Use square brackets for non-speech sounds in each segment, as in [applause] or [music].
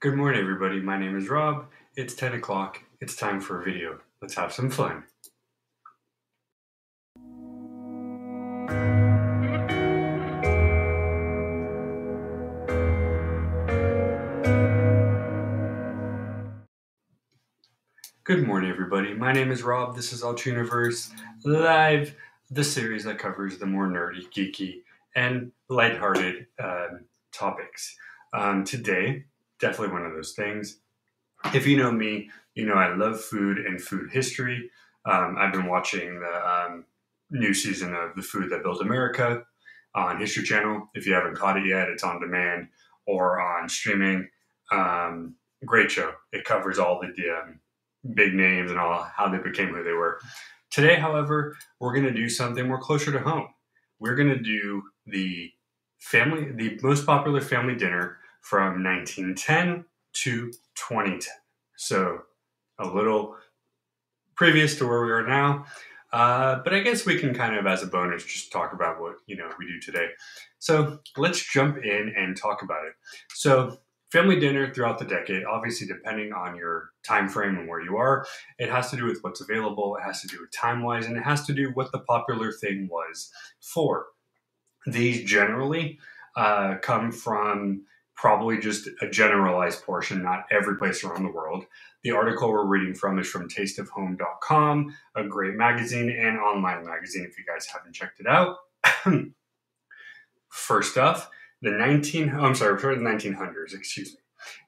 Good morning, everybody. My name is Rob. It's 10 o'clock. It's time for a video. Let's have some fun. Good morning, everybody. My name is Rob. This is Altuniverse Live, the series that covers the more nerdy, geeky, and lighthearted um, topics. Um, today, definitely one of those things. If you know me, you know I love food and food history. Um, I've been watching the um, new season of The Food That Built America on History Channel. If you haven't caught it yet, it's on demand or on streaming. Um, great show. It covers all the um, big names and all how they became who they were. Today, however, we're going to do something more closer to home. We're going to do the family, the most popular family dinner from 1910 to 2010. So a little previous to where we are now. Uh, but I guess we can kind of, as a bonus, just talk about what you know we do today. So let's jump in and talk about it. So family dinner throughout the decade, obviously depending on your time frame and where you are, it has to do with what's available. It has to do with time wise, and it has to do what the popular thing was for. These generally uh, come from probably just a generalized portion, not every place around the world. The article we're reading from is from tasteofhome.com, a great magazine and online magazine if you guys haven't checked it out. [clears throat] First off, the 19 oh, I'm sorry, the 1900s, excuse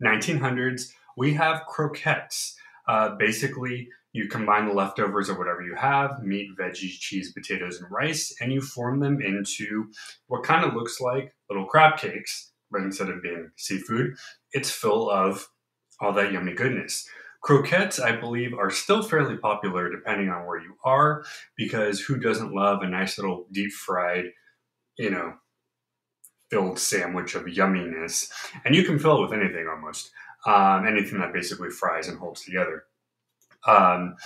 me. 1900s, we have croquettes. Uh, basically, you combine the leftovers of whatever you have meat, veggies, cheese, potatoes, and rice and you form them into what kind of looks like little crab cakes but instead of being seafood, it's full of all that yummy goodness. Croquettes, I believe, are still fairly popular depending on where you are, because who doesn't love a nice little deep fried, you know, filled sandwich of yumminess? And you can fill it with anything almost, um, anything that basically fries and holds together. Um,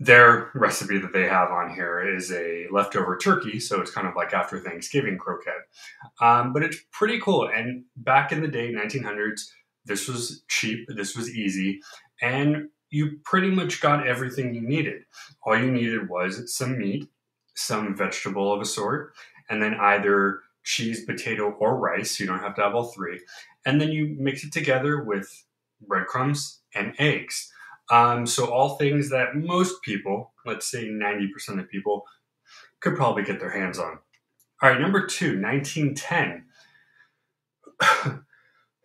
their recipe that they have on here is a leftover turkey, so it's kind of like after Thanksgiving croquette. Um, but it's pretty cool. And back in the day, 1900s, this was cheap, this was easy, and you pretty much got everything you needed. All you needed was some meat, some vegetable of a sort, and then either cheese, potato, or rice. You don't have to have all three. And then you mix it together with breadcrumbs and eggs. Um, so all things that most people, let's say 90% of people, could probably get their hands on. All right, number two, 1910. [sighs]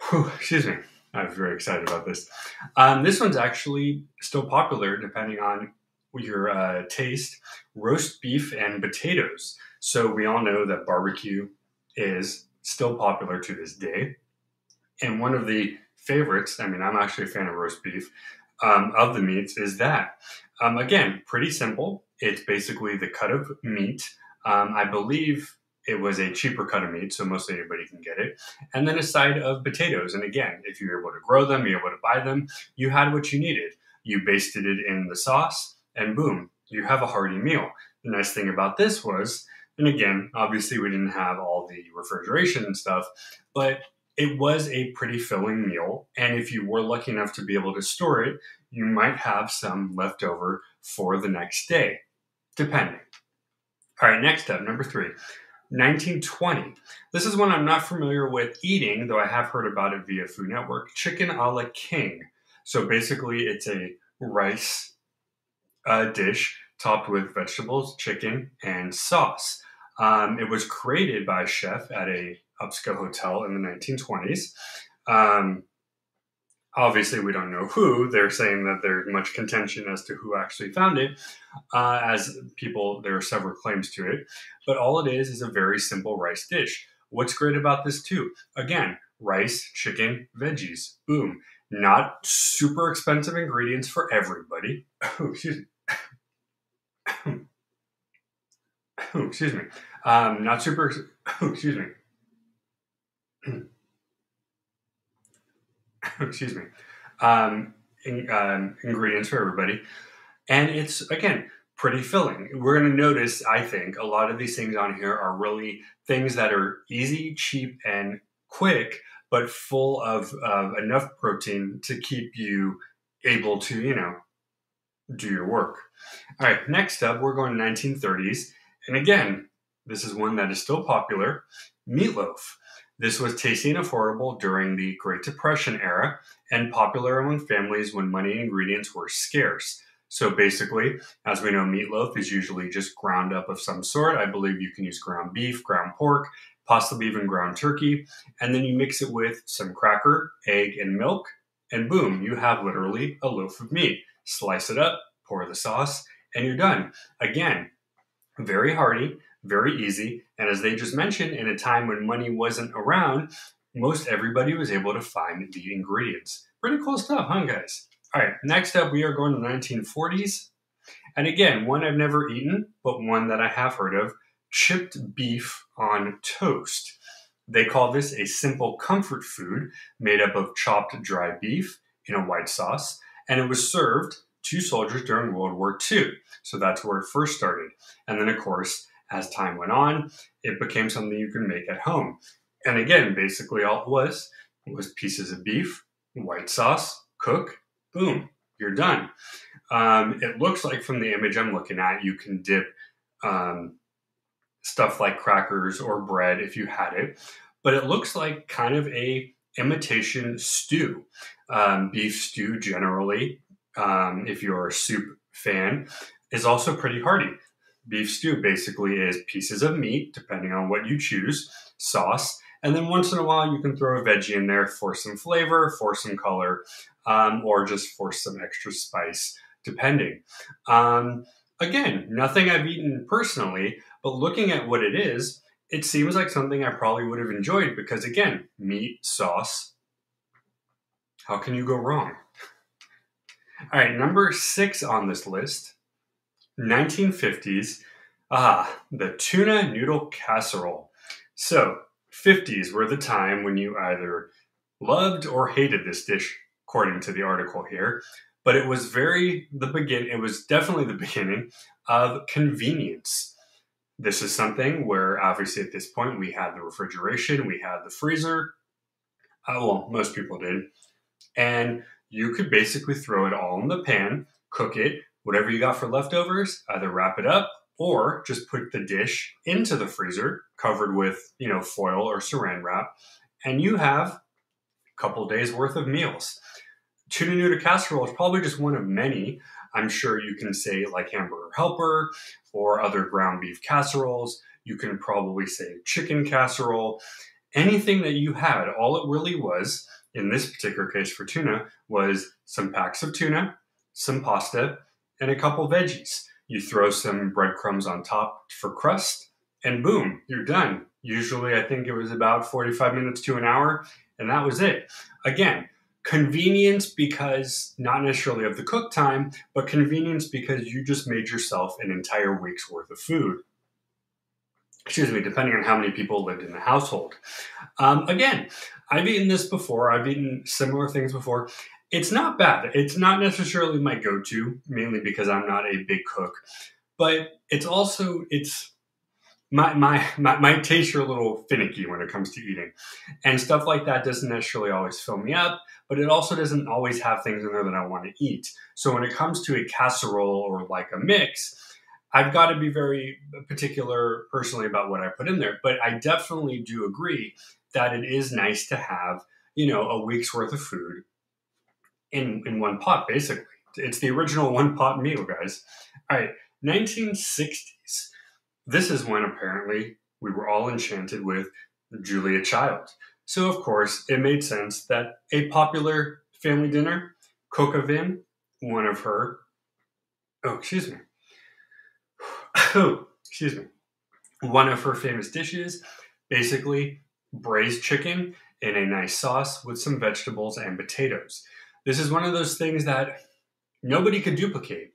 Whew, excuse me. I was very excited about this. Um, this one's actually still popular depending on your uh, taste. Roast beef and potatoes. So we all know that barbecue is still popular to this day. And one of the favorites, I mean, I'm actually a fan of roast beef, um, of the meats is that. Um, again, pretty simple. It's basically the cut of meat. Um, I believe it was a cheaper cut of meat, so mostly anybody can get it. And then a side of potatoes. And again, if you're able to grow them, you're able to buy them, you had what you needed. You basted it in the sauce, and boom, you have a hearty meal. The nice thing about this was, and again, obviously we didn't have all the refrigeration and stuff, but it was a pretty filling meal. And if you were lucky enough to be able to store it, you might have some left over for the next day, depending. All right, next up, number three. 1920. This is one I'm not familiar with eating, though I have heard about it via Food Network. Chicken a la King. So basically, it's a rice uh, dish topped with vegetables, chicken, and sauce. Um, it was created by a chef at a upscale hotel in the 1920s. Um, obviously, we don't know who. They're saying that there's much contention as to who actually found it, uh, as people, there are several claims to it. But all it is is a very simple rice dish. What's great about this, too? Again, rice, chicken, veggies. Boom. Not super expensive ingredients for everybody. [coughs] Oh, excuse me. [coughs] oh, excuse me. Um, not super. [coughs] Oh, excuse me. [coughs] excuse me, um, in, um, ingredients for everybody. And it's, again, pretty filling. We're going to notice, I think, a lot of these things on here are really things that are easy, cheap, and quick, but full of enough protein to keep you able to, you know, do your work. All right, next up, we're going to 1930s. And again, this is one that is still popular meatloaf. This was tasty and affordable during the Great Depression era and popular among families when money and ingredients were scarce. So basically, as we know, meatloaf is usually just ground up of some sort. I believe you can use ground beef, ground pork, possibly even ground turkey, and then you mix it with some cracker, egg, and milk, and boom, you have literally a loaf of meat. Slice it up, pour the sauce, and you're done. Again, very hearty, very easy, and as they just mentioned, in a time when money wasn't around, most everybody was able to find the ingredients. Pretty cool stuff, huh, guys? All right, next up, we are going to the 1940s. And again, one I've never eaten, but one that I have heard of chipped beef on toast. They call this a simple comfort food made up of chopped dry beef in a white sauce, and it was served to soldiers during World War II. So that's where it first started. And then, of course, as time went on, it became something you can make at home. And again, basically all it was was pieces of beef, white sauce, cook, boom, you're done. Um, it looks like from the image I'm looking at, you can dip um, stuff like crackers or bread if you had it, but it looks like kind of a imitation stew. Um, beef stew generally, um, if you're a soup fan, is also pretty hearty. Beef stew basically is pieces of meat, depending on what you choose, sauce, and then once in a while you can throw a veggie in there for some flavor, for some color, um, or just for some extra spice, depending. Um, again, nothing I've eaten personally, but looking at what it is, it seems like something I probably would have enjoyed because, again, meat, sauce. How can you go wrong? All right, number six on this list 1950s. Ah, the tuna noodle casserole. So, 50s were the time when you either loved or hated this dish, according to the article here. But it was very the begin. It was definitely the [laughs] beginning of convenience. This is something where obviously at this point we had the refrigeration, we had the freezer. Uh, well, most people did, and you could basically throw it all in the pan, cook it, whatever you got for leftovers, either wrap it up or just put the dish into the freezer covered with, you know, foil or saran wrap, and you have a couple days worth of meals. Tuna noodle casserole is probably just one of many. I'm sure you can say like hamburger helper or other ground beef casseroles. You can probably say chicken casserole. Anything that you had, all it really was in this particular case for tuna was some packs of tuna, some pasta, and a couple veggies. You throw some breadcrumbs on top for crust, and boom, you're done. Usually, I think it was about 45 minutes to an hour, and that was it. Again, convenience because not necessarily of the cook time, but convenience because you just made yourself an entire week's worth of food. Excuse me, depending on how many people lived in the household. Um, again, I've eaten this before, I've eaten similar things before, it's not bad. It's not necessarily my go-to, mainly because I'm not a big cook. But it's also it's my my my, my tastes are a little finicky when it comes to eating, and stuff like that doesn't necessarily always fill me up. But it also doesn't always have things in there that I want to eat. So when it comes to a casserole or like a mix, I've got to be very particular personally about what I put in there. But I definitely do agree that it is nice to have you know a week's worth of food in in one pot, basically. It's the original one pot meal, guys. All right, 1960s. This is when apparently we were all enchanted with Julia Child. So of course, it made sense that a popular family dinner, coq au vin, one of her. Oh, excuse me. Oh, [coughs] excuse me. One of her famous dishes, basically braised chicken in a nice sauce with some vegetables and potatoes. This is one of those things that nobody could duplicate,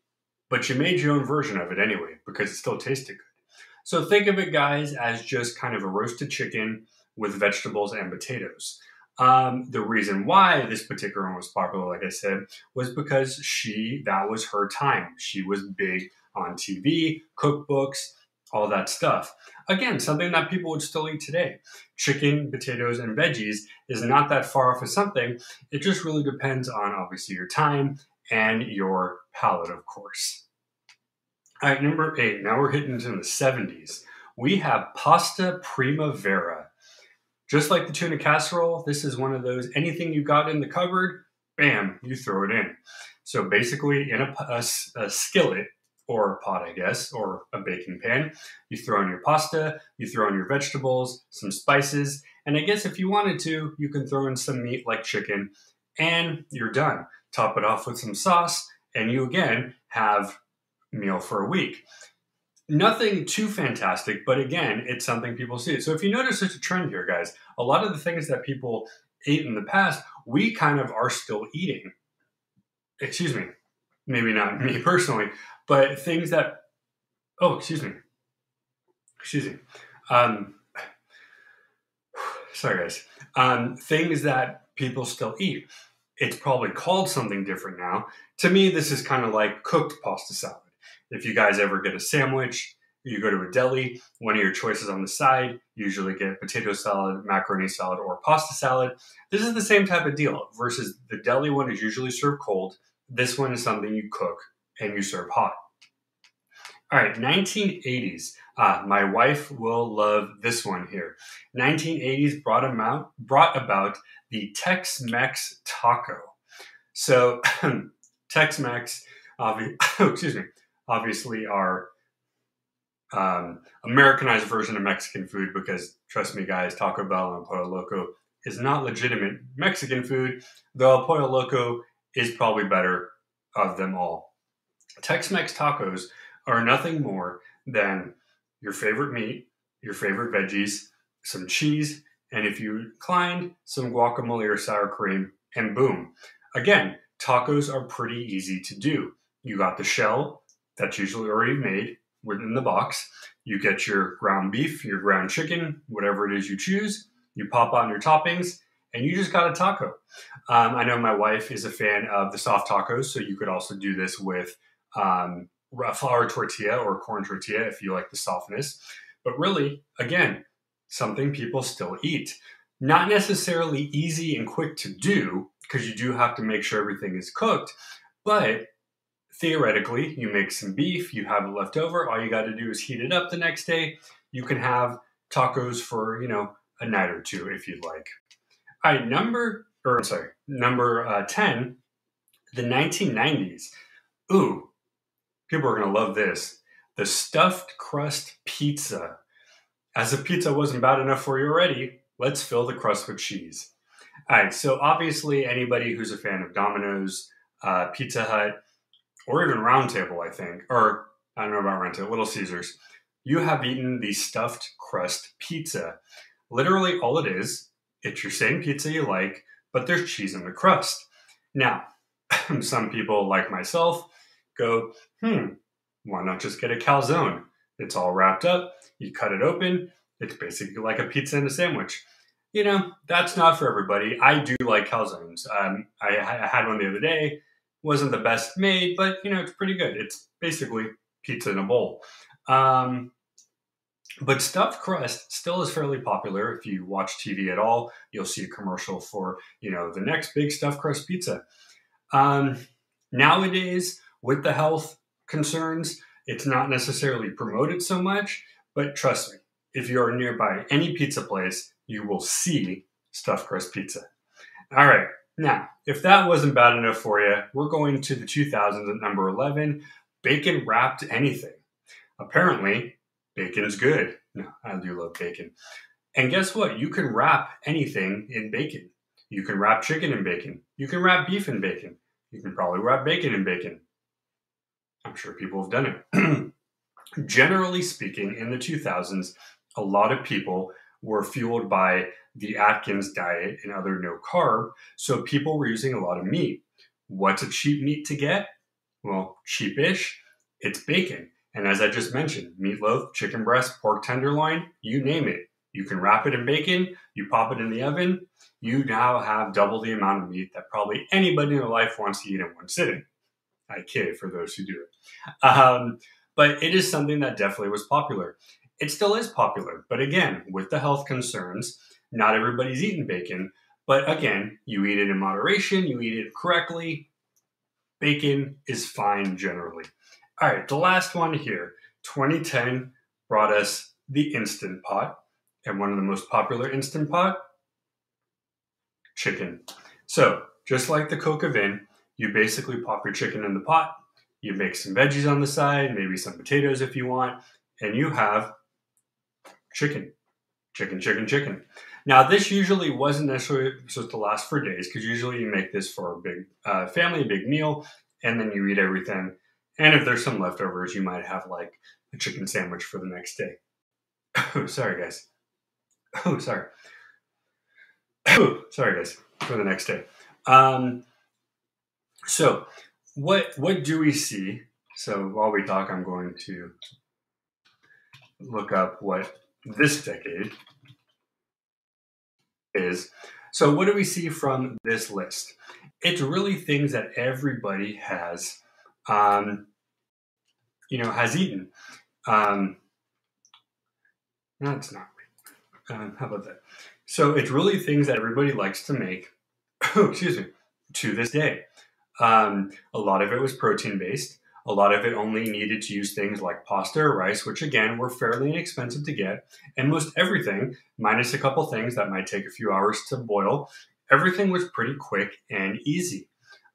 but you made your own version of it anyway because it still tasted good. So think of it, guys, as just kind of a roasted chicken with vegetables and potatoes. Um, the reason why this particular one was popular, like I said, was because she, that was her time. She was big on TV, cookbooks, all that stuff. Again, something that people would still eat today. Chicken, potatoes, and veggies is not that far off of something. It just really depends on obviously your time and your palate, of course. All right, number eight. Now we're hitting into the 70s. We have pasta primavera. Just like the tuna casserole, this is one of those anything you got in the cupboard, bam, you throw it in. So basically, in a, a, a skillet, or a pot, I guess, or a baking pan. You throw in your pasta, you throw in your vegetables, some spices, and I guess if you wanted to, you can throw in some meat like chicken, and you're done. Top it off with some sauce, and you again have meal for a week. Nothing too fantastic, but again, it's something people see. So if you notice there's a trend here, guys, a lot of the things that people ate in the past, we kind of are still eating. Excuse me, maybe not me [laughs] personally, but things that, oh, excuse me, excuse me. Um, [sighs] sorry, guys. Um, things that people still eat. It's probably called something different now. To me, this is kind of like cooked pasta salad. If you guys ever get a sandwich, you go to a deli, one of your choices on the side, usually get potato salad, macaroni salad, or pasta salad. This is the same type of deal versus the deli one is usually served cold. This one is something you cook and you serve hot. All right, 1980s. Uh, my wife will love this one here. 1980s brought about, brought about the Tex-Mex taco. So [clears throat] Tex-Mex, obvi- [coughs] excuse me, obviously our um, Americanized version of Mexican food because trust me, guys, Taco Bell and Pollo Loco is not legitimate Mexican food, though Pollo Loco is probably better of them all. Tex-Mex tacos are nothing more than your favorite meat, your favorite veggies, some cheese, and if you inclined, some guacamole or sour cream, and boom. Again, tacos are pretty easy to do. You got the shell that's usually already made within the box. You get your ground beef, your ground chicken, whatever it is you choose. You pop on your toppings, and you just got a taco. Um, I know my wife is a fan of the soft tacos, so you could also do this with um, flour tortilla or corn tortilla if you like the softness. But really, again, something people still eat. Not necessarily easy and quick to do because you do have to make sure everything is cooked, but theoretically, you make some beef, you have it left over, all you got to do is heat it up the next day. You can have tacos for, you know, a night or two if you'd like. All right, number, or I'm sorry, number uh, 10, the 1990s. Ooh, People are to love this. The stuffed crust pizza. As if pizza wasn't bad enough for you already, let's fill the crust with cheese. All right, so obviously, anybody who's a fan of Domino's, uh, Pizza Hut, or even Round Table, I think, or I don't know about Round Table, Little Caesars, you have eaten the stuffed crust pizza. Literally, all it is, it's your same pizza you like, but there's cheese in the crust. Now, [laughs] some people, like myself, go, hmm, why not just get a calzone? It's all wrapped up, you cut it open, it's basically like a pizza and a sandwich. You know, that's not for everybody. I do like calzones. Um, I, I had one the other day. Wasn't the best made, but you know, it's pretty good. It's basically pizza in a bowl. Um, but stuffed crust still is fairly popular. If you watch TV at all, you'll see a commercial for you know the next big stuffed crust pizza. Um, nowadays, with the health concerns, it's not necessarily promoted so much, but trust me, if you're nearby any pizza place, you will see stuffed crust pizza. All right, now, if that wasn't bad enough for you, we're going to the 2000s at number 11 bacon wrapped anything. Apparently, bacon's good. No, I do love bacon. And guess what? You can wrap anything in bacon. You can wrap chicken in bacon. You can wrap beef in bacon. You can probably wrap bacon in bacon. I'm sure people have done it. [clears throat] Generally speaking, in the 2000s, a lot of people were fueled by the Atkins diet and other no carb, so people were using a lot of meat. What's a cheap meat to get? Well, cheapish, it's bacon. And as I just mentioned, meatloaf, chicken breast, pork tenderloin, you name it. You can wrap it in bacon, you pop it in the oven, you now have double the amount of meat that probably anybody in their life wants to eat in one sitting. I kid for those who do it. Um, but it is something that definitely was popular. It still is popular, but again, with the health concerns, not everybody's eating bacon. But again, you eat it in moderation, you eat it correctly. Bacon is fine generally. All right, the last one here 2010 brought us the Instant Pot. And one of the most popular Instant Pot chicken. So, just like the coq au vin, you basically pop your chicken in the pot, you make some veggies on the side, maybe some potatoes if you want, and you have chicken. Chicken, chicken, chicken. Now, this usually wasn't necessarily supposed to last for days because usually you make this for a big uh, family, a big meal, and then you eat everything. And if there's some leftovers, you might have like a chicken sandwich for the next day. [laughs] Oh, sorry, guys. [laughs] Oh, sorry. Oh, [coughs] sorry, guys, for the next day. Um, so, what what do we see? So while we talk, I'm going to look up what this decade is. So, what do we see from this list? It's really things that everybody has, um, you know, has eaten. Um, that's not. Um, how about that? So, it's really things that everybody likes to make. [coughs] Oh, excuse me. To this day, um, a lot of it was protein based. A lot of it only needed to use things like pasta or rice, which again were fairly inexpensive to get. And most everything, minus a couple things that might take a few hours to boil, everything was pretty quick and easy.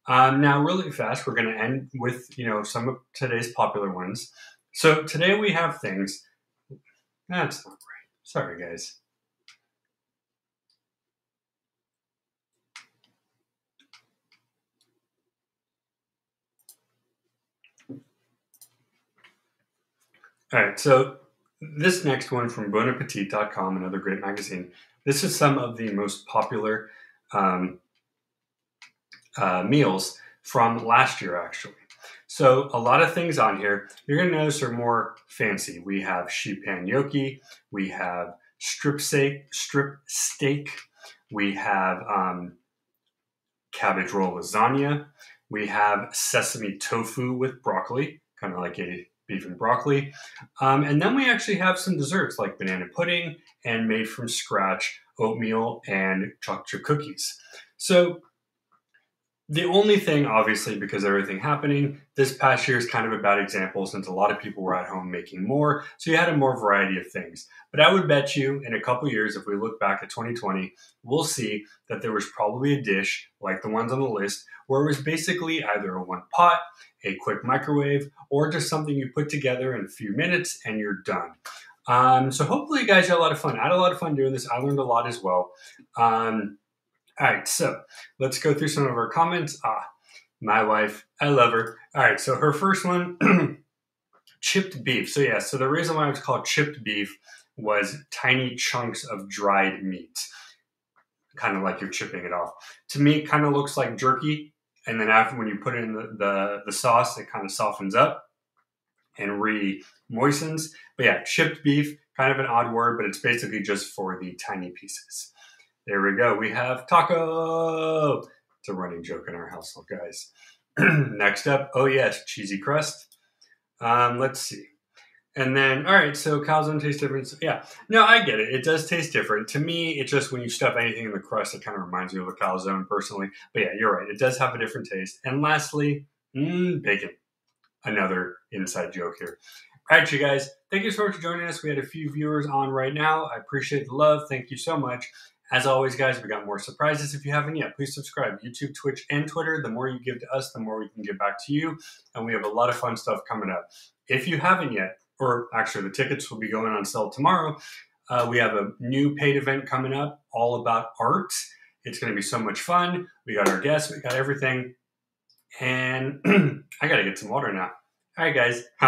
Um, now, really fast, we're going to end with you know some of today's popular ones. So today we have things. That's not right. Sorry, guys. All right, so this next one from bonappetit.com, another great magazine. This is some of the most popular um, uh, meals from last year, actually. So a lot of things on here you're going to notice are more fancy. We have sheet pan gnocchi, we have strip steak, strip steak, we have um, cabbage roll lasagna, we have sesame tofu with broccoli, kind of like a beef and broccoli. Um, and then we actually have some desserts like banana pudding and made from scratch oatmeal and chocolate chip cookies. So the only thing, obviously, because everything happening, this past year is kind of a bad example since a lot of people were at home making more. So you had a more variety of things. But I would bet you in a couple years, if we look back at 2020, we'll see that there was probably a dish like the ones on the list where it was basically either a one pot, a quick microwave, or just something you put together in a few minutes and you're done. Um, so hopefully you guys had a lot of fun. I had a lot of fun doing this. I learned a lot as well. Um, all right, so let's go through some of our comments. Ah, my wife, I love her. All right, so her first one, [clears throat] chipped beef. So yeah, so the reason why it was called chipped beef was tiny chunks of dried meat, kind of like you're chipping it off. To me, it kind of looks like jerky, and then after when you put it in the, the, the sauce, it kind of softens up and re-moistens. But yeah, chipped beef, kind of an odd word, but it's basically just for the tiny pieces. There we go. We have taco. It's a running joke in our household, guys. [clears throat] Next up, oh yes, cheesy crust. Um, let's see. And then, all right, so calzone tastes different. So, yeah, no, I get it. It does taste different. To me, it's just when you stuff anything in the crust, it kind of reminds me of a calzone personally. But yeah, you're right. It does have a different taste. And lastly, mm, bacon. Another inside joke here. All right, you guys, thank you so much for joining us. We had a few viewers on right now. I appreciate the love. Thank you so much. As always, guys, we got more surprises. If you haven't yet, please subscribe. YouTube, Twitch, and Twitter. The more you give to us, the more we can give back to you. And we have a lot of fun stuff coming up. If you haven't yet, or actually the tickets will be going on sale tomorrow, uh, we have a new paid event coming up all about art. It's going to be so much fun. We got our guests, we got everything. And [clears throat] I got to get some water now. All right, guys.